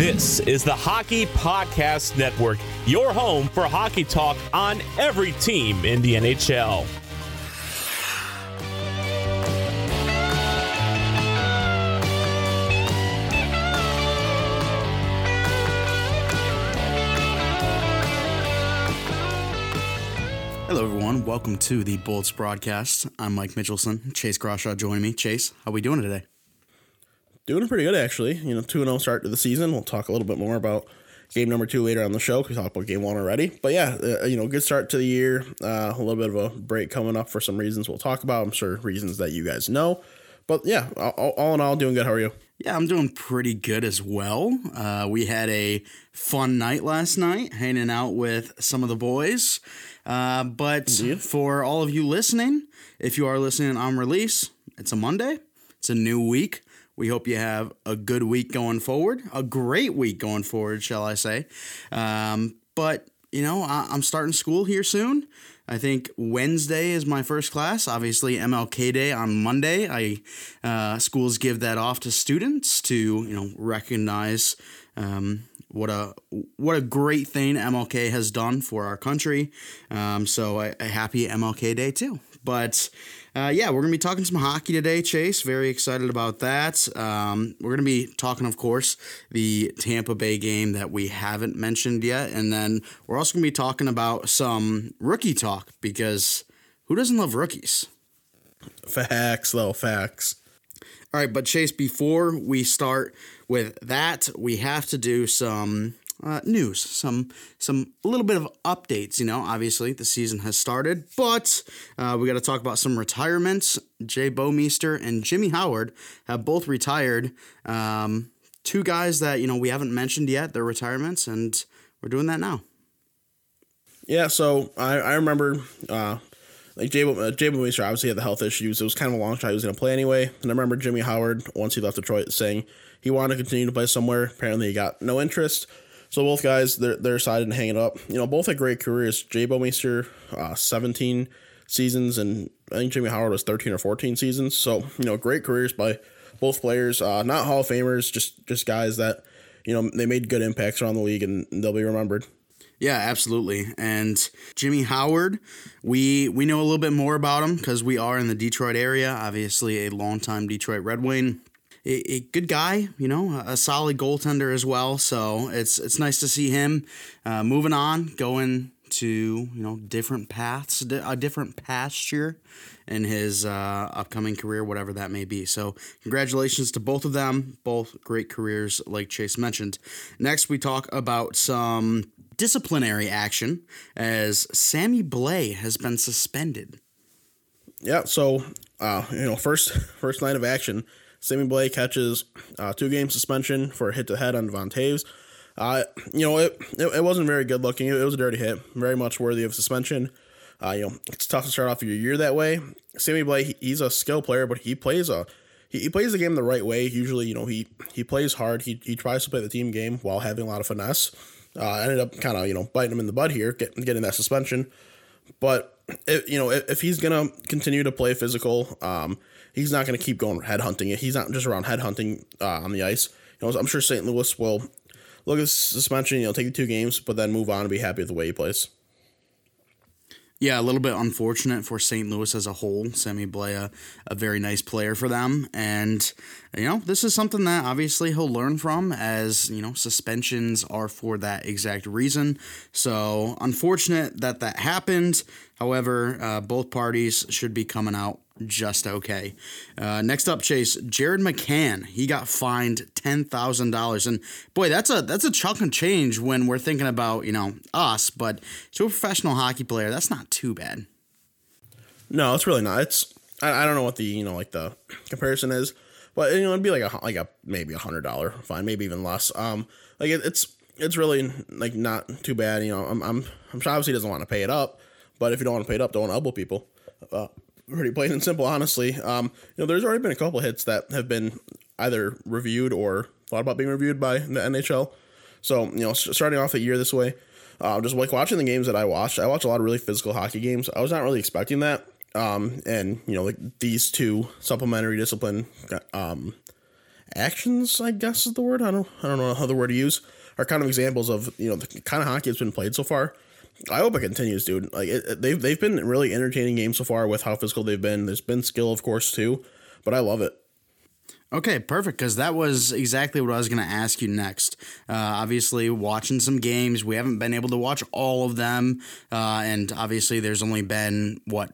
This is the Hockey Podcast Network, your home for hockey talk on every team in the NHL. Hello, everyone. Welcome to the Bolts broadcast. I'm Mike Mitchelson. Chase Groshaw joining me. Chase, how are we doing today? Doing pretty good, actually. You know, 2 and 0 start to the season. We'll talk a little bit more about game number two later on the show we talked about game one already. But yeah, uh, you know, good start to the year. Uh, a little bit of a break coming up for some reasons we'll talk about. I'm sure reasons that you guys know. But yeah, all, all in all, doing good. How are you? Yeah, I'm doing pretty good as well. Uh, we had a fun night last night, hanging out with some of the boys. Uh, but Indeed. for all of you listening, if you are listening on release, it's a Monday. It's a new week. We hope you have a good week going forward, a great week going forward, shall I say. Um, but, you know, I, I'm starting school here soon. I think Wednesday is my first class. Obviously, MLK Day on Monday. I uh, schools give that off to students to you know recognize um, what a what a great thing MLK has done for our country. Um, so a, a happy MLK Day too. But uh, yeah, we're going to be talking some hockey today, Chase. Very excited about that. Um, we're going to be talking, of course, the Tampa Bay game that we haven't mentioned yet. And then we're also going to be talking about some rookie talk because who doesn't love rookies? Facts, though, facts. All right, but Chase, before we start with that, we have to do some uh, news, some some little bit of updates. You know, obviously the season has started, but uh, we got to talk about some retirements. Jay Bouwmeester and Jimmy Howard have both retired. Um, two guys that you know we haven't mentioned yet their retirements, and we're doing that now. Yeah, so I I remember. Uh, like Jay, uh, Jay obviously had the health issues. It was kind of a long shot he was going to play anyway. And I remember Jimmy Howard, once he left Detroit, saying he wanted to continue to play somewhere. Apparently, he got no interest. So both guys, they're, they're decided to hang it up. You know, both had great careers. Jay Bouwmeester, uh, 17 seasons, and I think Jimmy Howard was 13 or 14 seasons. So, you know, great careers by both players. Uh, not Hall of Famers, just just guys that, you know, they made good impacts around the league and they'll be remembered. Yeah, absolutely. And Jimmy Howard, we we know a little bit more about him because we are in the Detroit area. Obviously, a longtime Detroit Red Wing a, a good guy, you know, a solid goaltender as well. So it's it's nice to see him uh, moving on, going to you know different paths, a different pasture in his uh, upcoming career, whatever that may be. So congratulations to both of them, both great careers, like Chase mentioned. Next, we talk about some disciplinary action as Sammy Blais has been suspended. Yeah, so uh, you know, first first line of action Sammy Blais catches uh, two game suspension for a hit to head on Devon Toews. Uh, you know, it, it, it, wasn't very good looking. It, it, was a dirty hit, very much worthy of suspension. Uh, you know, it's tough to start off your year that way. Sammy Blais, he, he's a skill player, but he plays a he, he plays the game the right way. Usually, you know, he he plays hard. He, he tries to play the team game while having a lot of finesse. Uh, ended up kind of you know biting him in the butt here, get, getting that suspension. But if, you know, if, if he's gonna continue to play physical, um, he's not going to keep going head hunting. He's not just around head hunting uh, on the ice. You know, I'm sure St. Louis will look at suspension, you know, take the two games, but then move on and be happy with the way he plays. Yeah, a little bit unfortunate for St. Louis as a whole. Sammy Blais, a very nice player for them. And, you know, this is something that obviously he'll learn from as, you know, suspensions are for that exact reason. So, unfortunate that that happened. However, uh, both parties should be coming out just okay. Uh, next up, Chase Jared McCann. He got fined ten thousand dollars, and boy, that's a that's a chunk of change when we're thinking about you know us. But to a professional hockey player, that's not too bad. No, it's really not. It's I, I don't know what the you know like the comparison is, but you know it'd be like a like a maybe a hundred dollar fine, maybe even less. Um, like it, it's it's really like not too bad. You know, I'm I'm I'm sure obviously doesn't want to pay it up, but if you don't want to pay it up, don't elbow people. Uh, pretty plain and simple, honestly. Um, you know, there's already been a couple hits that have been either reviewed or thought about being reviewed by the NHL. So, you know, starting off the year this way, uh, just like watching the games that I watched, I watched a lot of really physical hockey games. I was not really expecting that. Um, and you know, like these two supplementary discipline um, actions, I guess is the word. I don't I don't know how the word to use. Are kind of examples of you know the kind of hockey that's been played so far. I hope it continues, dude. Like it, it, they've they've been really entertaining games so far with how physical they've been. There's been skill, of course, too, but I love it. Okay, perfect. Because that was exactly what I was going to ask you next. Uh, obviously, watching some games, we haven't been able to watch all of them, uh, and obviously, there's only been what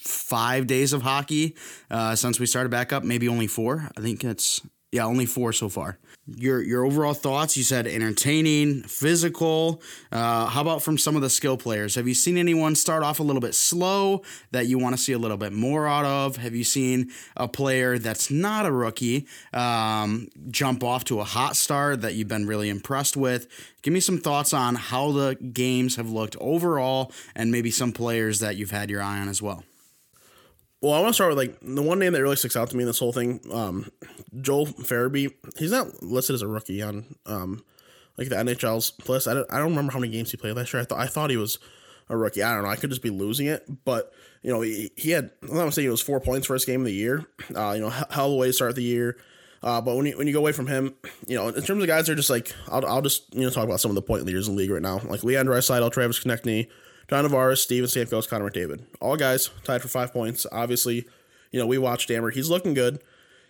five days of hockey uh, since we started back up. Maybe only four. I think it's yeah, only four so far. Your your overall thoughts? You said entertaining, physical. Uh, how about from some of the skill players? Have you seen anyone start off a little bit slow that you want to see a little bit more out of? Have you seen a player that's not a rookie um, jump off to a hot start that you've been really impressed with? Give me some thoughts on how the games have looked overall, and maybe some players that you've had your eye on as well. Well, I want to start with like the one name that really sticks out to me in this whole thing. Um, Joel Farabee. He's not listed as a rookie on um, like the NHL's list. I don't, I don't remember how many games he played last year. I thought I thought he was a rookie. I don't know. I could just be losing it, but you know he, he had. I'm not saying it was four points first game of the year. Uh, you know, hell of a way to start the year. Uh, but when you when you go away from him, you know, in terms of guys, they're just like I'll, I'll just you know talk about some of the point leaders in the league right now, like Leon Draisaitl, Travis Konecny, John Tavares, Steven Stamkos, Connor McDavid. All guys tied for five points. Obviously, you know, we watched Stammer. He's looking good.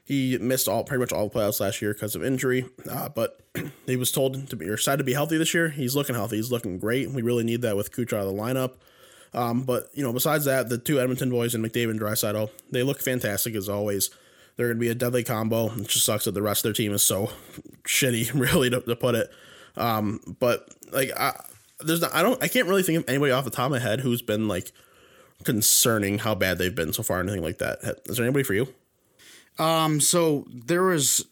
He missed all pretty much all the playoffs last year because of injury, uh, but he was told to be or decided to be healthy this year. He's looking healthy. He's looking great. We really need that with Kucher out of the lineup. Um, but you know, besides that, the two Edmonton boys and McDavid and Draisaitl, they look fantastic as always. They're going to be a deadly combo. It just sucks that the rest of their team is so shitty, really, to, to put it. Um, but like, I, there's not, I don't I can't really think of anybody off the top of my head who's been like concerning how bad they've been so far, anything like that. Is there anybody for you? Um, so there was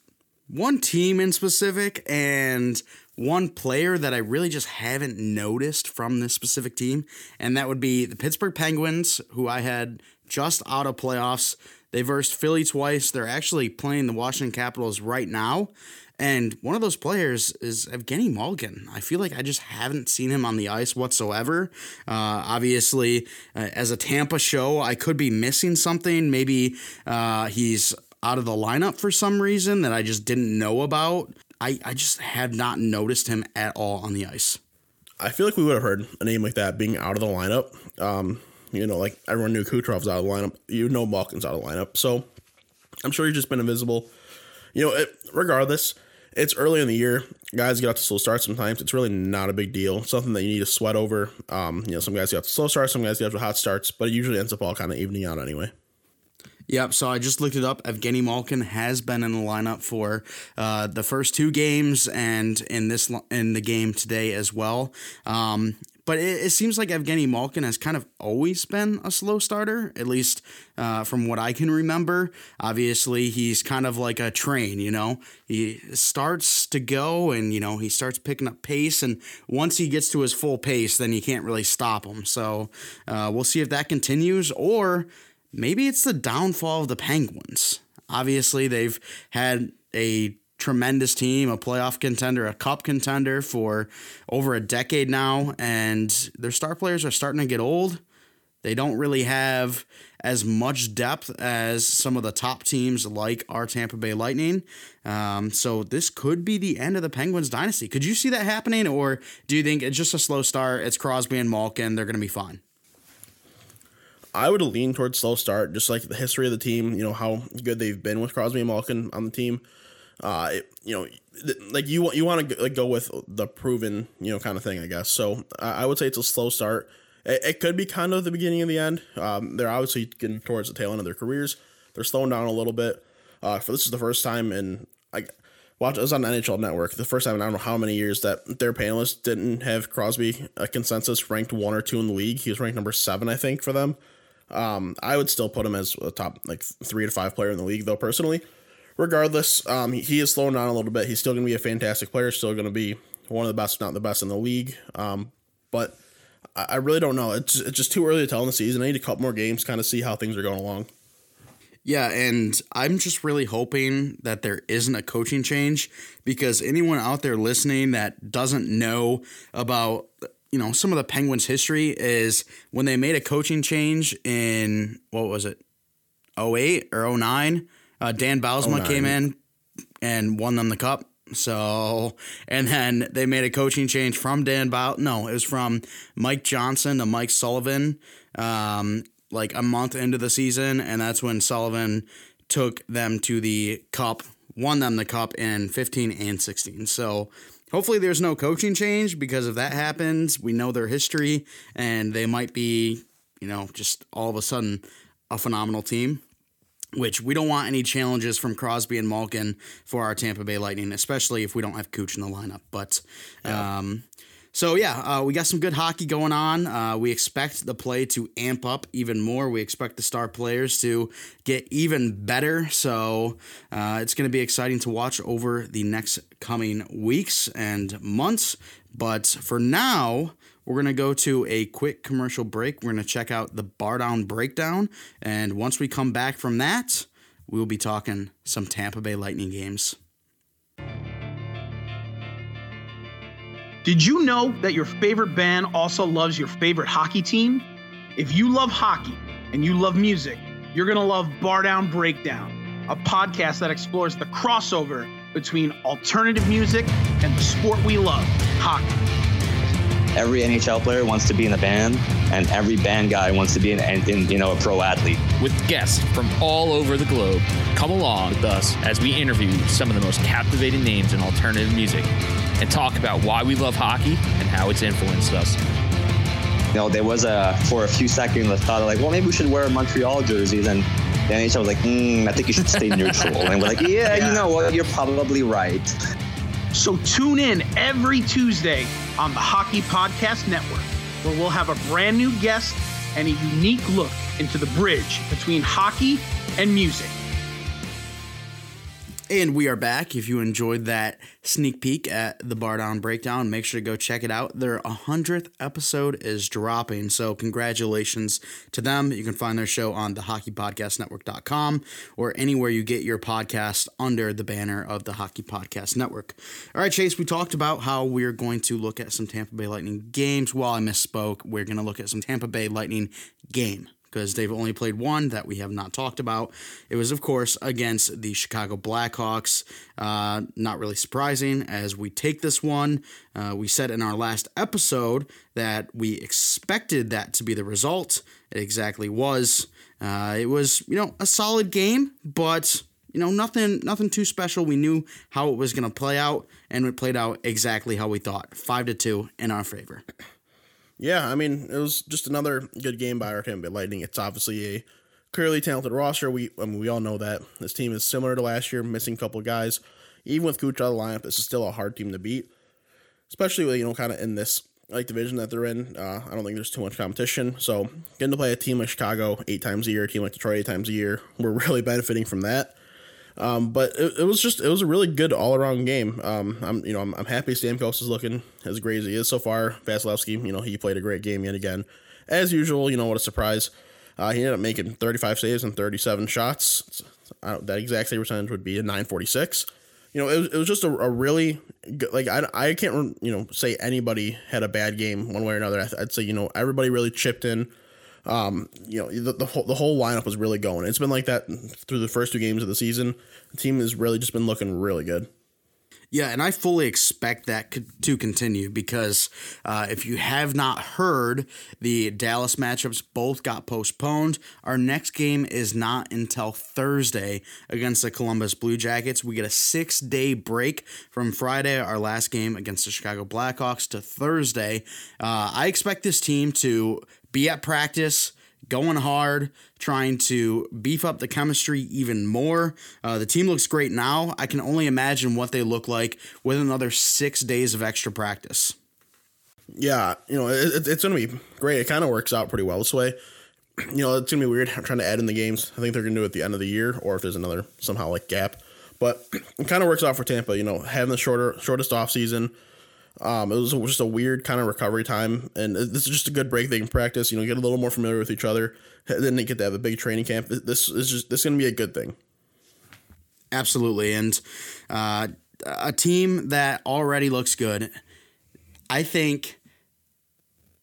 one team in specific and one player that I really just haven't noticed from this specific team, and that would be the Pittsburgh Penguins, who I had just out of playoffs. They versed Philly twice. They're actually playing the Washington Capitals right now. And one of those players is Evgeny Malkin. I feel like I just haven't seen him on the ice whatsoever. Uh, obviously, uh, as a Tampa show, I could be missing something. Maybe uh, he's out of the lineup for some reason that I just didn't know about. I, I just have not noticed him at all on the ice. I feel like we would have heard a name like that being out of the lineup. Um, you know, like everyone knew Kucherov's out of the lineup. You know Malkin's out of the lineup. So I'm sure he's just been invisible. You know, it, regardless, it's early in the year. Guys get off to slow starts sometimes. It's really not a big deal. Something that you need to sweat over. Um, you know, some guys get off to slow starts, some guys get off to hot starts, but it usually ends up all kind of evening out anyway. Yep. So I just looked it up. Evgeny Malkin has been in the lineup for uh, the first two games and in this in the game today as well. Um, but it, it, seems like Evgeny Malkin has kind of always been a slow starter, at least uh, from what I can remember. Obviously, he's kind of like a train, you know. He starts to go and, you know, he starts picking up pace. And once he gets to his full pace, then you can't really stop him. So uh, we'll see if that continues or maybe it's the downfall of the Penguins. Obviously, they've had a tremendous team, a playoff contender, a cup contender for over a decade now, and their star players are starting to get old. They don't really have as much depth as some of the top teams like our Tampa Bay Lightning. Um, so this could be the end of the Penguins dynasty. Could you see that happening, or do you think it's just a slow start? It's Crosby and Malkin; they're going to be fine. I would lean towards slow start, just like the history of the team. You know how good they've been with Crosby and Malkin on the team uh, it, you know, like you want you want to like go with the proven, you know, kind of thing, I guess. So I would say it's a slow start. It, it could be kind of the beginning of the end. Um, they're obviously getting towards the tail end of their careers. They're slowing down a little bit. Uh, for this is the first time in I watch it was on NHL Network. The first time in I don't know how many years that their panelists didn't have Crosby a consensus ranked one or two in the league. He was ranked number seven, I think, for them. Um, I would still put him as a top like three to five player in the league, though personally regardless, um, he is slowing down a little bit. He's still going to be a fantastic player, still going to be one of the best, not the best in the league. Um, but I, I really don't know. It's, it's just too early to tell in the season. I need a couple more games, kind of see how things are going along. Yeah, and I'm just really hoping that there isn't a coaching change because anyone out there listening that doesn't know about you know some of the Penguins' history is when they made a coaching change in what was it, 08 or 09 uh, Dan Bylsma came in. and won them the cup. So, and then they made a coaching change from Dan Bow. No, it was from Mike Johnson to Mike Sullivan, um, like a month into the season, and that's when Sullivan took them to the cup, won them the cup in 15 and 16. So, hopefully, there's no coaching change because if that happens, we know their history, and they might be, you know, just all of a sudden a phenomenal team which we don't want any challenges from Crosby and Malkin for our Tampa Bay Lightning, especially if we don't have Cooch in the lineup. But um, so yeah, uh, we got some good hockey going on. Uh, we expect the play to amp up even more. We expect the star players to get even better. So uh, it's going to be exciting to watch over the next coming weeks and months. But for now, we're going to go to a quick commercial break. We're going to check out the bar down breakdown. And once we come back from that, we'll be talking some Tampa Bay Lightning games. Did you know that your favorite band also loves your favorite hockey team? If you love hockey and you love music, you're going to love Bar Down Breakdown, a podcast that explores the crossover between alternative music and the sport we love, hockey. Every NHL player wants to be in a band, and every band guy wants to be in, in, you know a pro athlete. With guests from all over the globe, come along with us as we interview some of the most captivating names in alternative music, and talk about why we love hockey and how it's influenced us. You know, there was a for a few seconds the thought of like, well, maybe we should wear a Montreal jerseys, and the NHL was like, mm, I think you should stay neutral, and we're like, yeah, yeah, you know what, you're probably right. So tune in every Tuesday on the Hockey Podcast Network, where we'll have a brand new guest and a unique look into the bridge between hockey and music. And we are back. If you enjoyed that sneak peek at the Bar Down Breakdown, make sure to go check it out. Their 100th episode is dropping, so congratulations to them. You can find their show on the hockeypodcastnetwork.com or anywhere you get your podcast under the banner of the Hockey Podcast Network. All right, Chase, we talked about how we're going to look at some Tampa Bay Lightning games. While I misspoke, we're going to look at some Tampa Bay Lightning game because they've only played one that we have not talked about. It was, of course, against the Chicago Blackhawks. Uh, not really surprising as we take this one. Uh, we said in our last episode that we expected that to be the result. It exactly was. Uh, it was, you know, a solid game, but you know, nothing, nothing too special. We knew how it was going to play out, and it played out exactly how we thought, five to two in our favor. Yeah, I mean, it was just another good game by our Tampa Bay Lightning. It's obviously a clearly talented roster. We I mean, we all know that this team is similar to last year, missing a couple guys. Even with Cooch out of the lineup, this is still a hard team to beat, especially with you know kind of in this like division that they're in. Uh, I don't think there's too much competition. So getting to play a team like Chicago eight times a year, a team like Detroit eight times a year, we're really benefiting from that. Um, but it, it, was just it was a really good all around game. Um, I'm you know I'm, I'm happy Stamkos is looking as great as he is so far. Vasilevskiy, you know he played a great game yet again, as usual. You know what a surprise. Uh, he ended up making 35 saves and 37 shots. that exact save percentage would be a 946. You know, it was, it was just a, a really good, like I, I can't you know say anybody had a bad game one way or another. I'd say you know everybody really chipped in um, you know, the, the, whole, the whole lineup was really going. It's been like that through the first two games of the season. The team has really just been looking really good. Yeah, and I fully expect that to continue because uh, if you have not heard, the Dallas matchups both got postponed. Our next game is not until Thursday against the Columbus Blue Jackets. We get a six day break from Friday, our last game against the Chicago Blackhawks, to Thursday. Uh, I expect this team to be at practice, going hard, trying to beef up the chemistry even more. Uh, the team looks great now. I can only imagine what they look like with another six days of extra practice. Yeah, you know, it, it's going to be great. It kind of works out pretty well this way. You know, it's going to be weird I'm trying to add in the games. I think they're going to do it at the end of the year or if there's another somehow like gap. But it kind of works out for Tampa, you know, having the shorter shortest off season um, it was just a weird kind of recovery time, and this is just a good break. They can practice, you know, get a little more familiar with each other. Then they get to have a big training camp. This is just this is going to be a good thing. Absolutely, and uh, a team that already looks good. I think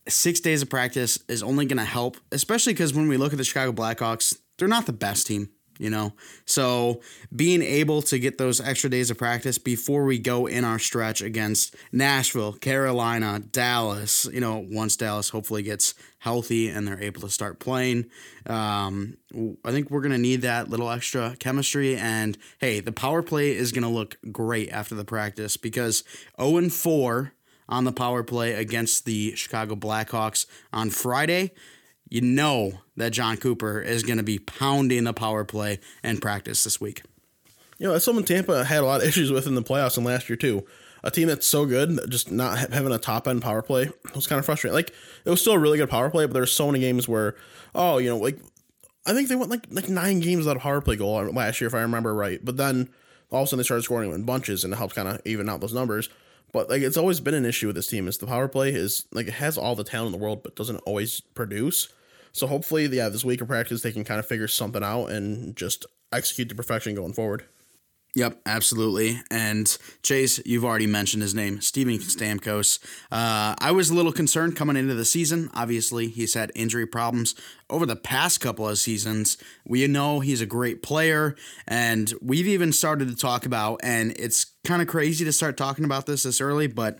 six days of practice is only going to help, especially because when we look at the Chicago Blackhawks, they're not the best team. You know? So being able to get those extra days of practice before we go in our stretch against Nashville, Carolina, Dallas, you know, once Dallas hopefully gets healthy and they're able to start playing, um, I think we're going to need that little extra chemistry. And hey, the power play is going to look great after the practice because 0 and 4 on the power play against the Chicago Blackhawks on Friday you know that Jon Cooper is going to be pounding the power play in practice this week. You know, that's something Tampa had a lot of issues with in the playoffs and last year too. A team that's so good, just not having a top end power play was kind of frustrating. Like it was still a really good power play, but there were so many games where, oh, you know, like I think they went like like nine games without a power play goal uh, last year, if I remember right. But then all of a sudden they started scoring in bunches, and it helped kind of even out those numbers. But like it's always been an issue with this team is the power play is like it has all the talent in the world, but doesn't always produce. So hopefully, yeah, this week of practice they can kind of figure something out and just execute to perfection going forward. Yep, absolutely. And Chase, you've already mentioned his name, Steven Stamkos. Uh, I was a little concerned coming into the season. Obviously, he's had injury problems over the past couple of seasons. We know he's a great player, and we've even started to talk about, and it's kind of crazy to start talking about this this early, but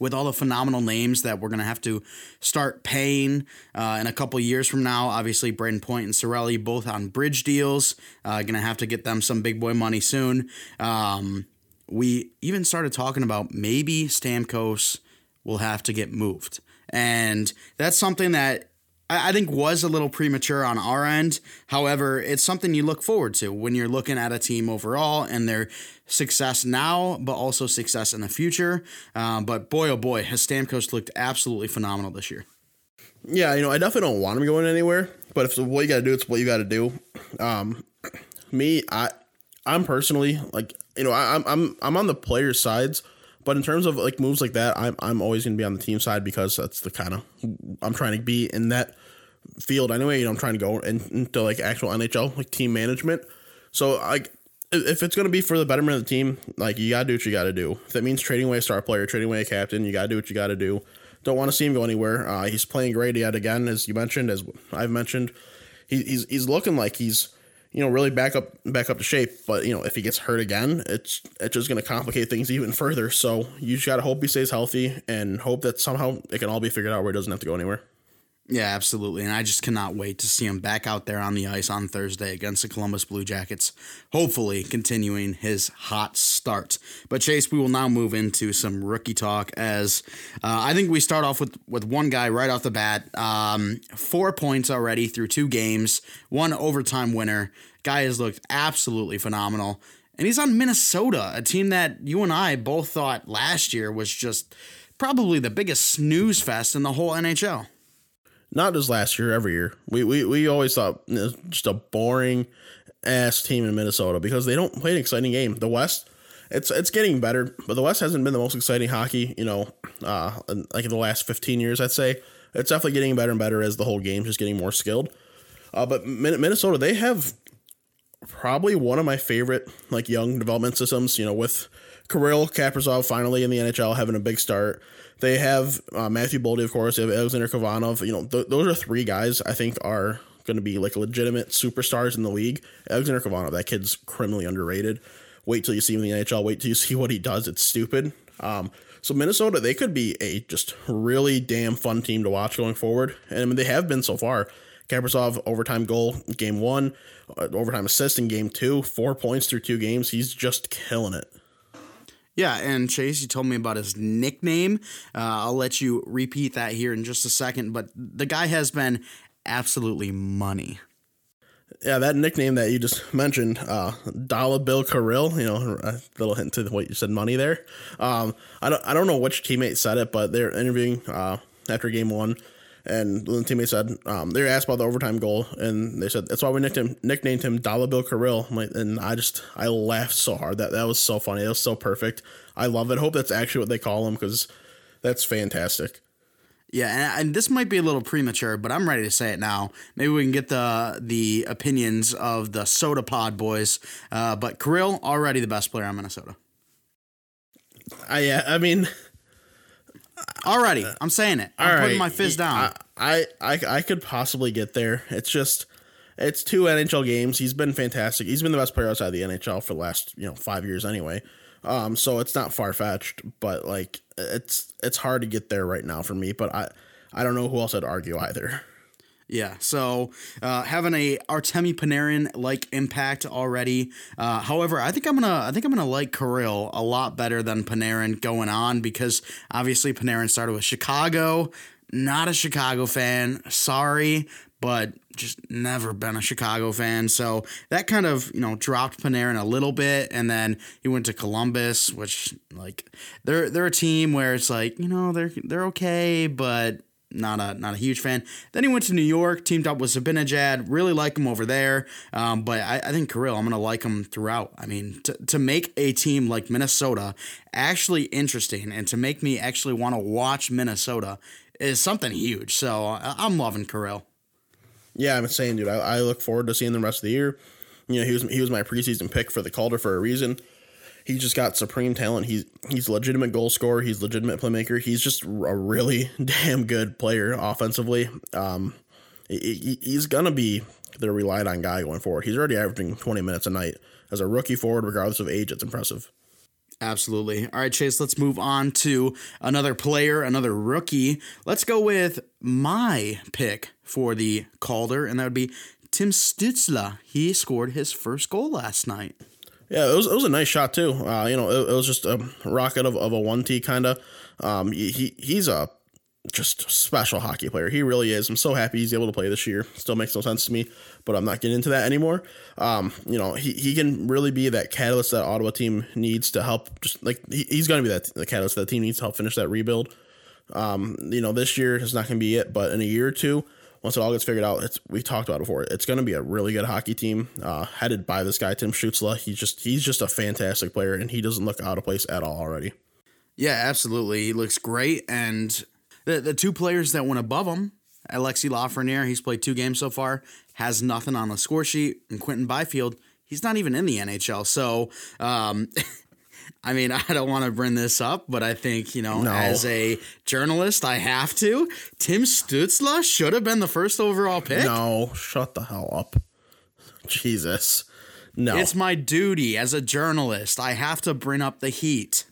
with all the phenomenal names that we're going to have to start paying uh, in a couple years from now. Obviously, Brayden Point and Cirelli both on bridge deals. Uh, going to have to get them some big boy money soon. Um, we even started talking about maybe Stamkos will have to get moved. And that's something that I think was a little premature on our end. However, it's something you look forward to when you're looking at a team overall and their success now, but also success in the future. Um, but boy, oh boy, has Stamkos looked absolutely phenomenal this year. Yeah, you know, I definitely don't want him going anywhere. But if what you got to do, it's what you got to do. Um, me, I, I'm personally like, you know, I, I'm I'm I'm on the players' sides. But in terms of like moves like that, I'm I'm always gonna be on the team side because that's the kind of I'm trying to be in that field anyway. You know, I'm trying to go into like actual NHL like team management. So like if it's gonna be for the betterment of the team, like you gotta do what you gotta do. If that means trading away a star player, trading away a captain, you gotta do what you gotta do. Don't want to see him go anywhere. Uh, he's playing great yet again, as you mentioned, as I've mentioned. He, he's he's looking like he's you know really back up back up to shape. But you know if he gets hurt again, it's it's just gonna complicate things even further. So you just gotta hope he stays healthy and hope that somehow it can all be figured out where he doesn't have to go anywhere. Yeah, absolutely. And I just cannot wait to see him back out there on the ice on Thursday against the Columbus Blue Jackets, hopefully continuing his hot start. But Chase, we will now move into some rookie talk as uh, I think we start off with, with one guy right off the bat. Um, four points already through two games, one overtime winner. Guy has looked absolutely phenomenal. And he's on Minnesota, a team that you and I both thought last year was just probably the biggest snooze fest in the whole NHL not just last year, every year. We we, we always thought you know, just a boring ass team in Minnesota because they don't play an exciting game. The West, it's it's getting better, but the West hasn't been the most exciting hockey, you know, uh, like in the last fifteen years. I'd say it's definitely getting better and better as the whole game's just getting more skilled. Uh, but Minnesota, they have probably one of my favorite like young development systems. You know, with Kirill Kaprizov finally in the NHL having a big start. They have uh, Matthew Boldy, of course. They have Alexander Khovanov. You know, th- those are three guys I think are going to be like legitimate superstars in the league. Alexander Khovanov, that kid's criminally underrated. Wait till you see him in the NHL. Wait till you see what he does. It's stupid. Um, so Minnesota, they could be a just really damn fun team to watch going forward, and I mean, they have been so far. Kaprizov overtime goal game one, uh, overtime assist in game two, four points through two games. He's just killing it. Yeah, and Chase, you told me about his nickname. Uh, I'll let you repeat that here in just a second, but the guy has been absolutely money. Yeah, that nickname that you just mentioned, uh, Dollar Bill Kirill, you know, a little hint to what you said, money there. Um, I don't, I don't know which teammate said it, but they're interviewing uh, after game one, and the teammate said um, they were asked about the overtime goal, and they said that's why we nicknamed him, nicknamed him Dollar Bill Kirill. And I just I laughed so hard that that was so funny. It was so perfect. I love it. Hope that's actually what they call him because that's fantastic. Yeah, and, and, this might be a little premature, but I'm ready to say it now. Maybe we can get the the opinions of the Soda Pod boys. Uh, but Kirill already the best player on Minnesota. I yeah, I mean Already, I'm saying it. I'm putting my fizz down. I, I, I, could possibly get there. It's just, it's two NHL games. He's been fantastic. He's been the best player outside the NHL for the last you know five years anyway. Um, so it's not far fetched, but like it's it's hard to get there right now for me. But I I don't know who else I'd argue either. Yeah, so uh, having a Artemi Panarin like impact already. Uh, however, I think I'm gonna I think I'm gonna like Kirill a lot better than Panarin going on because obviously Panarin started with Chicago. Not a Chicago fan. Sorry, but just never been a Chicago fan. So that kind of, you know, dropped Panarin a little bit and then he went to Columbus, which like they're they're a team where it's like, you know, they're they're okay, but not a not a huge fan. Then he went to New York, teamed up with Zibanejad. Really like him over there. Um, but I, I think Kirill, I'm gonna like him throughout. I mean, to, to make a team like Minnesota actually interesting and to make me actually want to watch Minnesota is something huge. So I, I'm loving Kirill. Yeah, I'm saying, dude, I, I look forward to seeing the rest of the year. You know, he was he was my preseason pick for the Calder for a reason. He just got supreme talent. He's he's legitimate goal scorer. He's legitimate playmaker. He's just a really damn good player offensively. Um, he, he's gonna be the relied on guy going forward. He's already averaging 20 minutes a night as a rookie forward, regardless of age. It's impressive. Absolutely. All right, Chase, let's move on to another player, another rookie. Let's go with my pick for the Calder, and that would be Tim Stützle. He scored his first goal last night. Yeah, it was, it was a nice shot too. Uh, you know, it, it, was just a rocket of, of a one T kind of. Um, he he's a just special hockey player. He really is. I'm so happy he's able to play this year. Still makes no sense to me, but I'm not getting into that anymore. Um, you know, he, he can really be that catalyst that Ottawa team needs to help. Just like he, he's going to be that the catalyst that team needs to help finish that rebuild. Um, you know, this year is not going to be it, but in a year or two, once it all gets figured out, it's we talked about it before. It's going to be a really good hockey team, uh, headed by this guy Tim Stützle. He's just he's just a fantastic player, and he doesn't look out of place at all already. Yeah, absolutely. He looks great, and the the two players that went above him, Alexis Lafreniere, he's played two games so far, has nothing on the score sheet, and Quinton Byfield, he's not even in the NHL. So, um, I mean, I don't want to bring this up, but I think, you know, no. as a journalist, I have to. Tim Stützle should have been the first overall pick. No, shut the hell up. Jesus. No. It's my duty as a journalist. I have to bring up the heat.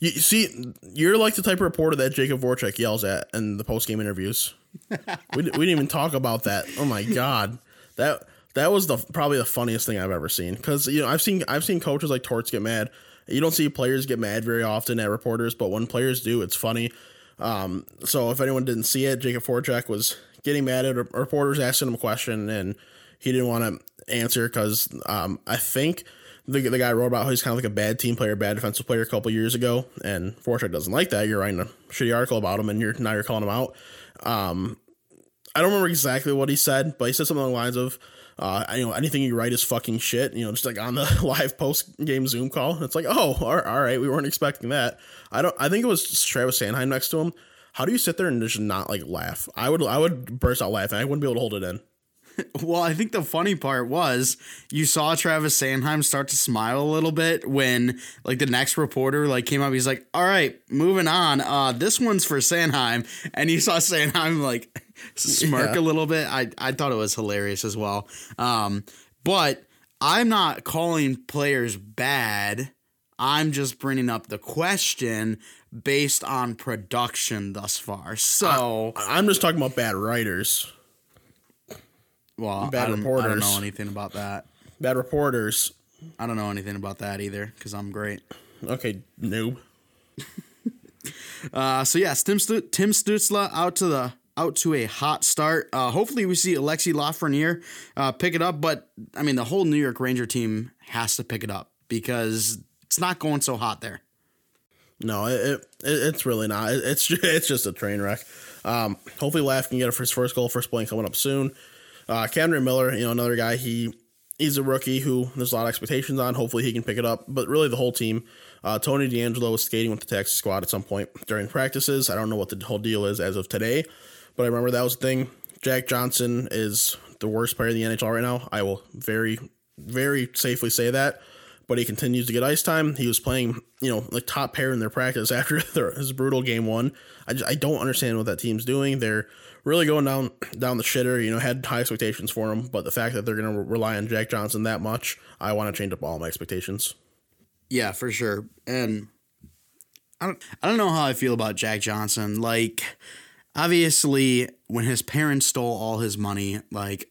You see, you're like the type of reporter that Jakub Voracek yells at in the post game interviews. we, we didn't even talk about that. Oh my god, that that was the probably the funniest thing I've ever seen. Because you know I've seen I've seen coaches like Torts get mad you don't see players get mad very often at reporters, but when players do, it's funny. Um, so if anyone didn't see it, Jakub Voracek was getting mad at reporters asking him a question, and he didn't want to answer because um, I think the, the guy wrote about how he's kind of like a bad team player, bad defensive player a couple years ago, and Voracek doesn't like that. You're writing a shitty article about him, and you're now you're calling him out. Um, I don't remember exactly what he said, but he said something along the lines of, uh, you know, anything you write is fucking shit. You know, just like on the live post game Zoom call. It's like, oh, all right, we weren't expecting that. I don't. I think it was Travis Sanheim next to him. How do you sit there and just not like laugh? I would. I would burst out laughing. I wouldn't be able to hold it in. Well, I think the funny part was you saw Travis Sanheim start to smile a little bit when like the next reporter like came up. He's like, "All right, moving on. Uh, this one's for Sanheim," and you saw Sanheim like smirk yeah. a little bit. I I thought it was hilarious as well. Um, but I'm not calling players bad. I'm just bringing up the question based on production thus far. So I, am just talking about bad writers. Well, bad I reporters. I don't know anything about that. Bad reporters. I don't know anything about that either because I'm great. Okay, noob. uh, so yes, Tim St- Tim Stützle out to the out to a hot start. Uh, hopefully, we see Alexis Lafreniere uh, pick it up. But I mean, the whole New York Ranger team has to pick it up because it's not going so hot there. No, it, it it's really not. It, it's just, it's just a train wreck. Um, hopefully, Laff can get his first goal, first point coming up soon. Uh, K'Andre Miller, you know, another guy. He he's a rookie who there's a lot of expectations on. Hopefully, he can pick it up. But really, the whole team. Uh, Tony DeAngelo was skating with the taxi squad at some point during practices. I don't know what the whole deal is as of today, but I remember that was the thing. Jack Johnson is the worst player in the NHL right now. I will very, very safely say that. but he continues to get ice time. He was playing, you know, like top pair in their practice after their, his brutal game one. I, just, I don't understand what that team's doing. They're really going down down the shitter. You know, had high expectations for him, but the fact that they're going to rely on Jack Johnson that much, I want to change up all my expectations. Yeah, for sure. And I don't I don't know how I feel about Jack Johnson. Like obviously when his parents stole all his money, like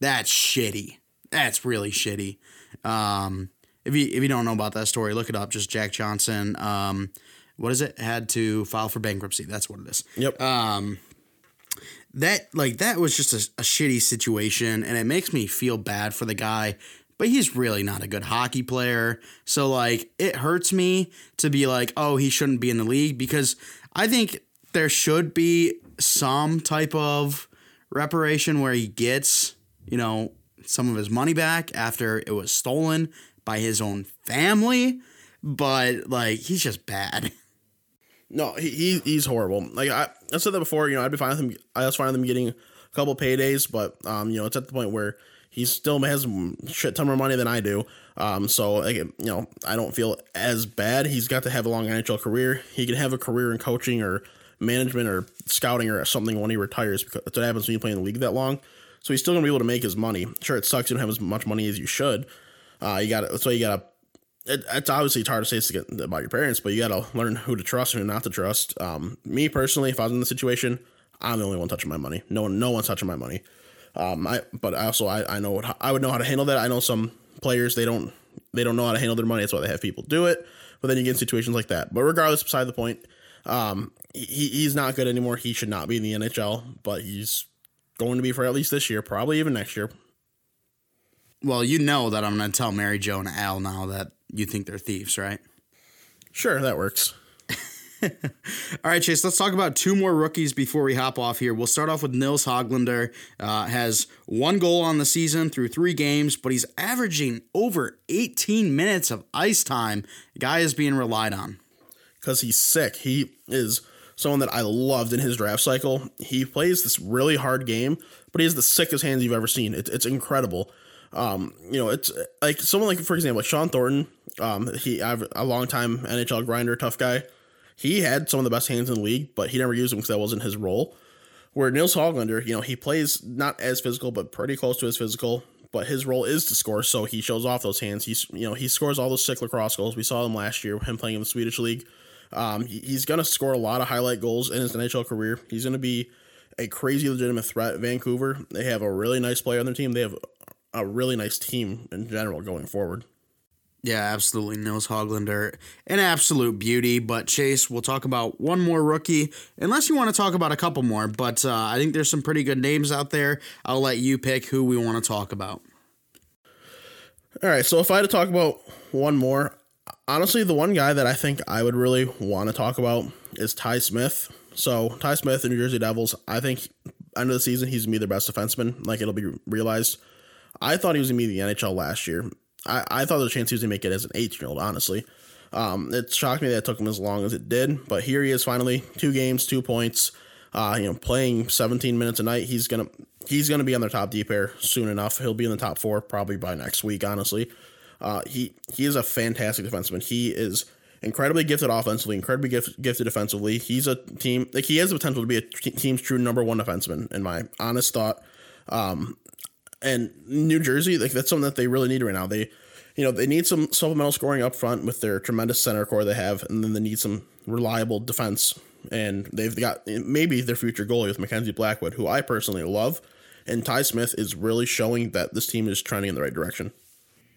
that's shitty. That's really shitty. Um if you if you don't know about that story, look it up. Just Jack Johnson. Um, what is it? Had to file for bankruptcy. That's what it is. Yep. Um, that like that was just a, a shitty situation, and it makes me feel bad for the guy. But he's really not a good hockey player. So like it hurts me to be like, oh, he shouldn't be in the league because I think there should be some type of reparation where he gets, you know, some of his money back after it was stolen by his own family, but like he's just bad. No, he, he he's horrible. Like I, I said that before. You know, I'd be fine with him. I was fine with him getting a couple paydays, but um, you know, it's at the point where he still has shit ton more money than I do. Um, so like, you know, I don't feel as bad. He's got to have a long NHL career. He can have a career in coaching or management or scouting or something when he retires because that's what happens when you play in the league that long. So he's still gonna be able to make his money. Sure, it sucks you don't have as much money as you should, uh, you got that's why you got to, it, it's obviously it's hard to say about your parents, but you got to learn who to trust and who not to trust. Um, me personally, if I was in the situation, I'm the only one touching my money. No one, no one's touching my money. Um, I, but also I, I know what, I would know how to handle that. I know some players, they don't, they don't know how to handle their money. That's why they have people do it. But then you get situations like that. But regardless, beside the point, um, he, he's not good anymore. He should not be in the NHL, but he's going to be for at least this year, probably even next year. Well, you know that I'm going to tell Mary Jo and Al now that you think they're thieves, right? Sure, that works. All right, Chase, let's talk about two more rookies before we hop off here. We'll start off with Nils Hoglander. Uh, has one goal on the season through three games, but he's averaging over 18 minutes of ice time. The guy is being relied on. Because he's sick. He is someone that I loved in his draft cycle. He plays this really hard game, but he has the sickest hands you've ever seen. It, it's incredible. Um, you know, it's like someone like, for example, like Shawn Thornton. Um, he I've a long time NHL grinder, tough guy. He had some of the best hands in the league, but he never used them because that wasn't his role. Where Nils Hoglander, you know, he plays not as physical, but pretty close to his physical. But his role is to score, so he shows off those hands. He's, you know, he scores all those sick lacrosse goals. We saw them last year, him playing in the Swedish league. Um, he, he's gonna score a lot of highlight goals in his NHL career. He's gonna be a crazy legitimate threat. Vancouver, they have a really nice player on their team. They have a really nice team in general going forward. Yeah, absolutely. Nils Hoglander, an absolute beauty. But Chase, we'll talk about one more rookie, unless you want to talk about a couple more. But uh, I think there's some pretty good names out there. I'll let you pick who we want to talk about. All right. So if I had to talk about one more, honestly, the one guy that I think I would really want to talk about is Ty Smith. So Ty Smith, the New Jersey Devils, I think end of the season he's gonna be their best defenseman. Like it'll be realized. I thought he was gonna be the NHL last year. I, I thought a chance he was gonna make it as an 18 year old. Honestly, um, it shocked me that it took him as long as it did. But here he is, finally, two games, two points. Uh, you know, playing 17 minutes a night. He's gonna he's gonna be on their top D pair soon enough. He'll be in the top four probably by next week. Honestly, uh, he he is a fantastic defenseman. He is incredibly gifted offensively, incredibly gift, gifted defensively. He's a team like he has the potential to be a team's true number one defenseman in my honest thought. Um, and New Jersey, like that's something that they really need right now. They, you know, they need some supplemental scoring up front with their tremendous center core they have, and then they need some reliable defense. And they've got maybe their future goalie with Mackenzie Blackwood, who I personally love. And Ty Smith is really showing that this team is trending in the right direction.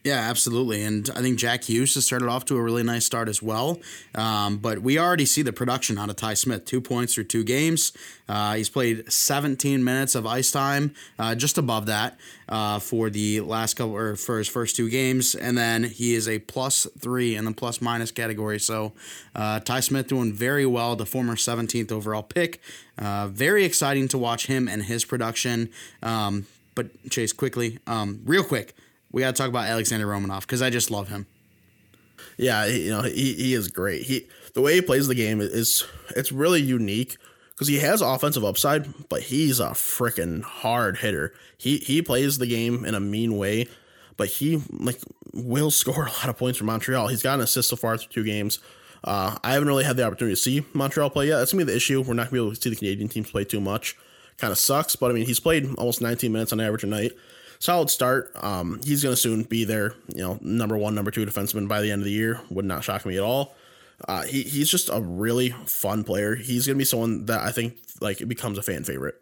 Yeah, absolutely. And I think Jack Hughes has started off to a really nice start as well. Um, but we already see the production out of Ty Smith two points through two games. Uh, he's played 17 minutes of ice time, uh, just above that uh, for the last couple or for his first two games. And then he is a plus three in the plus minus category. So uh, Ty Smith doing very well, the former 17th overall pick. Uh, very exciting to watch him and his production. Um, but Chase, quickly, um, real quick we got to talk about Alexander Romanov because I just love him. Yeah, you know he, he is great. He the way he plays the game is it's really unique because he has offensive upside, but he's a freaking hard hitter. He he plays the game in a mean way, but he like will score a lot of points for Montreal. He's got an assist so far through two games. Uh, I haven't really had the opportunity to see Montreal play yet. That's gonna be the issue. We're not gonna be able to see the Canadian teams play too much. Kind of sucks, but I mean, he's played almost 19 minutes on average a night. Solid start. Um, he's gonna soon be their, you know, number one, number two defenseman by the end of the year. Would not shock me at all. Uh, he, he's just a really fun player. He's gonna be someone that I think like becomes a fan favorite.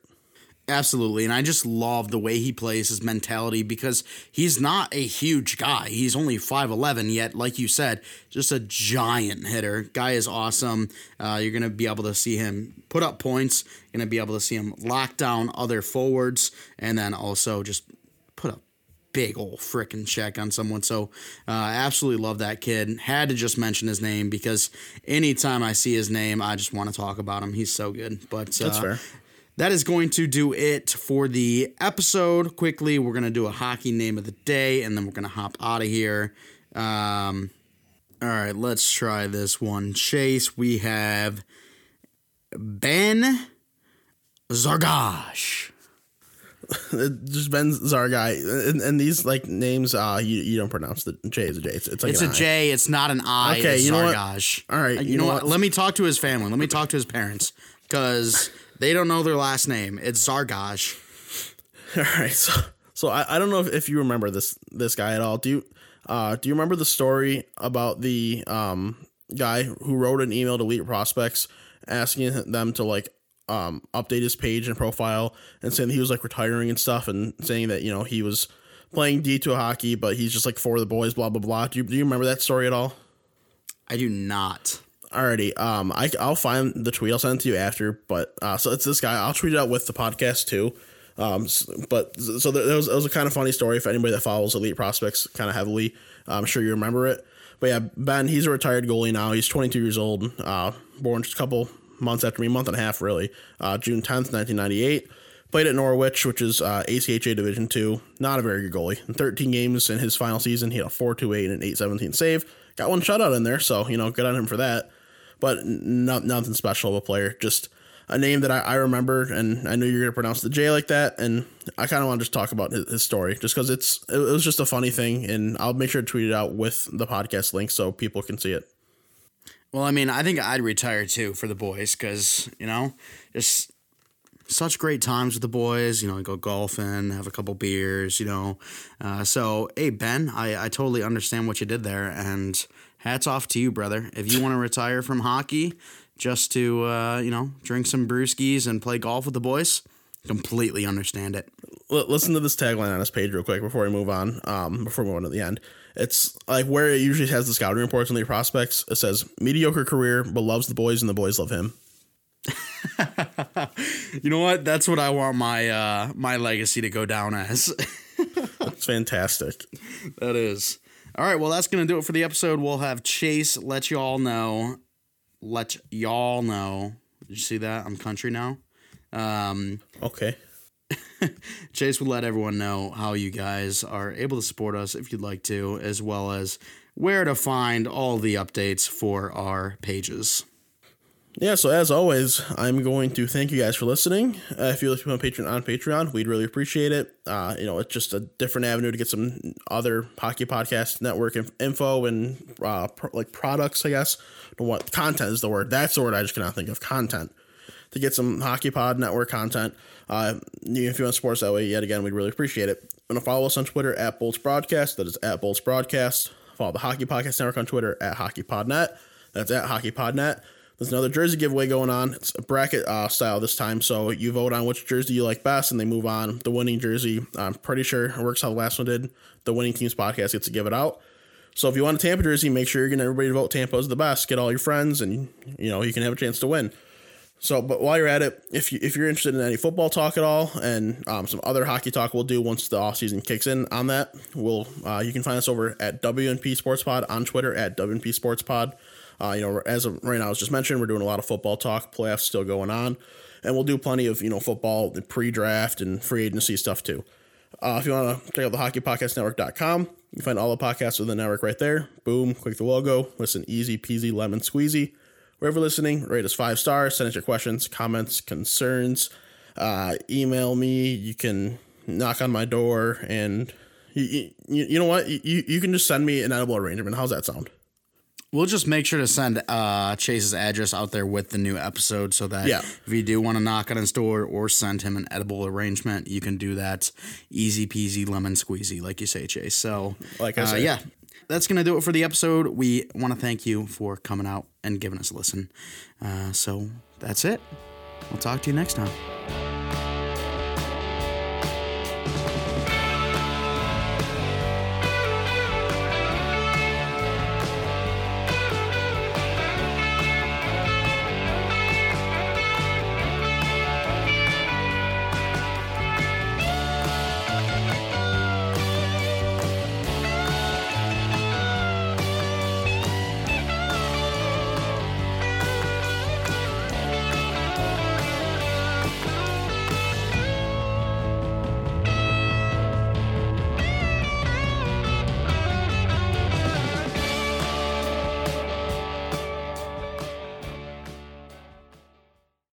Absolutely. And I just love the way he plays his mentality because he's not a huge guy. He's only 5'11, yet, like you said, just a giant hitter. Guy is awesome. Uh, you're going to be able to see him put up points, you're going to be able to see him lock down other forwards, and then also just big old freaking check on someone. So, uh, I absolutely love that kid. Had to just mention his name because anytime I see his name, I just want to talk about him. He's so good. But That's uh, fair. that is going to do it for the episode. Quickly, we're going to do a hockey name of the day and then we're going to hop out of here. Um, all right, let's try this one. Chase, we have Ben Zargash. just Ben Zargai, and, and these like names, uh, you, you don't pronounce the J as a J. It's, it's like It's a I. J, it's not an I. Okay, it's you know what? All right, You, you know, know what? what? Let me talk to his family. Let me talk to his parents because they don't know their last name. It's Zargaj. All right, so so I, I don't know if, if you remember this this guy at all. Do you uh do you remember the story about the um guy who wrote an email to elite prospects asking them to like um update his page and profile and saying that he was like retiring and stuff and saying that you know he was playing D2 hockey but he's just like for the boys blah blah blah. Do you, do you remember that story at all? I do not. Alrighty, um, I I'll find the tweet. I'll send it to you after. But uh, so it's this guy. I'll tweet it out with the podcast too. Um, but so there, there was, it was a kind of funny story for anybody that follows elite prospects kind of heavily. I'm sure you remember it. But yeah, Ben, he's a retired goalie now. He's 22 years old. Uh, born just a couple months after me, month and a half really. Uh, June 10th, 1998. Played at Norwich, which is uh, ACHA Division Two. Not a very good goalie. In 13 games in his final season, he had a 4.28 and an 8.17 save. Got one shutout in there, so you know, good on him for that but not nothing special of a player. Just a name that I, I remember, and I knew you're gonna pronounce the J like that, and I kind of want to just talk about his, his story, just because it's it was just a funny thing, and I'll make sure to tweet it out with the podcast link so people can see it. Well, I mean, I think I'd retire too for the boys because, you know, just such great times with the boys. You know, go golfing, have a couple beers, you know. Uh, so, hey, Ben, I, I totally understand what you did there. And hats off to you, brother. If you want to retire from hockey just to, uh, you know, drink some brewskis and play golf with the boys, completely understand it. L- listen to this tagline on his page real quick before we move on. Um, before we move on to the end, it's like where it usually has the scouting reports on the prospects. It says mediocre career, but loves the boys and the boys love him. You know what? That's what I want my uh, my legacy to go down as. It's fantastic. That is. All right, well, that's going to do it for the episode. We'll have Chase let y'all know. Let y'all know. Did you see that? I'm country now. Um, Okay. Chase would let everyone know how you guys are able to support us if you'd like to, as well as where to find all the updates for our pages. Yeah, so as always, I'm going to thank you guys for listening. Uh, if you listen to Patreon on Patreon, we'd really appreciate it. Uh, you know, it's just a different avenue to get some other hockey podcast network inf- info and uh, pro- like products. I guess. What content is the word. That's the word I just cannot think of. Content to get some hockey pod network content. Uh, if you want to support us that way, yet again, we'd really appreciate it. And to follow us on Twitter at Bolts Broadcast. That is at Bolts Broadcast. Follow the Hockey Podcast Network on Twitter at HockeyPodNet. That's at HockeyPodNet. There's another jersey giveaway going on. It's a bracket uh, style this time, so you vote on which jersey you like best, and they move on. The winning jersey, I'm pretty sure it works how the last one did. The winning team's podcast gets to give it out. So if you want a Tampa jersey, make sure you're getting everybody to vote Tampa is the best. Get all your friends, and you know you can have a chance to win. So, but while you're at it, if you if you're interested in any football talk at all, and um, some other hockey talk we'll do once the off season kicks in on that, we'll uh, you can find us over at WNP Sports Pod on Twitter at WNP Sports Pod. Uh, you know, as of right now, as just mentioned, we're doing a lot of football talk. Playoffs still going on, and we'll do plenty of you know football, the pre-draft and free agency stuff too. Uh, if you want to check out the hockeypodcastnetwork.com, you can find all the podcasts of the network right there. Boom, click the logo. Listen easy peasy lemon squeezy. Wherever listening, rate us five stars. Send us your questions, comments, concerns. Uh, email me. You can knock on my door and You, you, you know what? You, you can just send me an edible arrangement. How's that sound? We'll just make sure to send uh, Chase's address out there with the new episode so that Yeah. if you do want to knock on his door or send him an edible arrangement, you can do that easy peasy lemon squeezy, like you say, Chase. So, Like I uh, said. yeah, that's going to do it for the episode. We want to thank you for coming out and giving us a listen. Uh, so, that's it. We'll talk to you next time.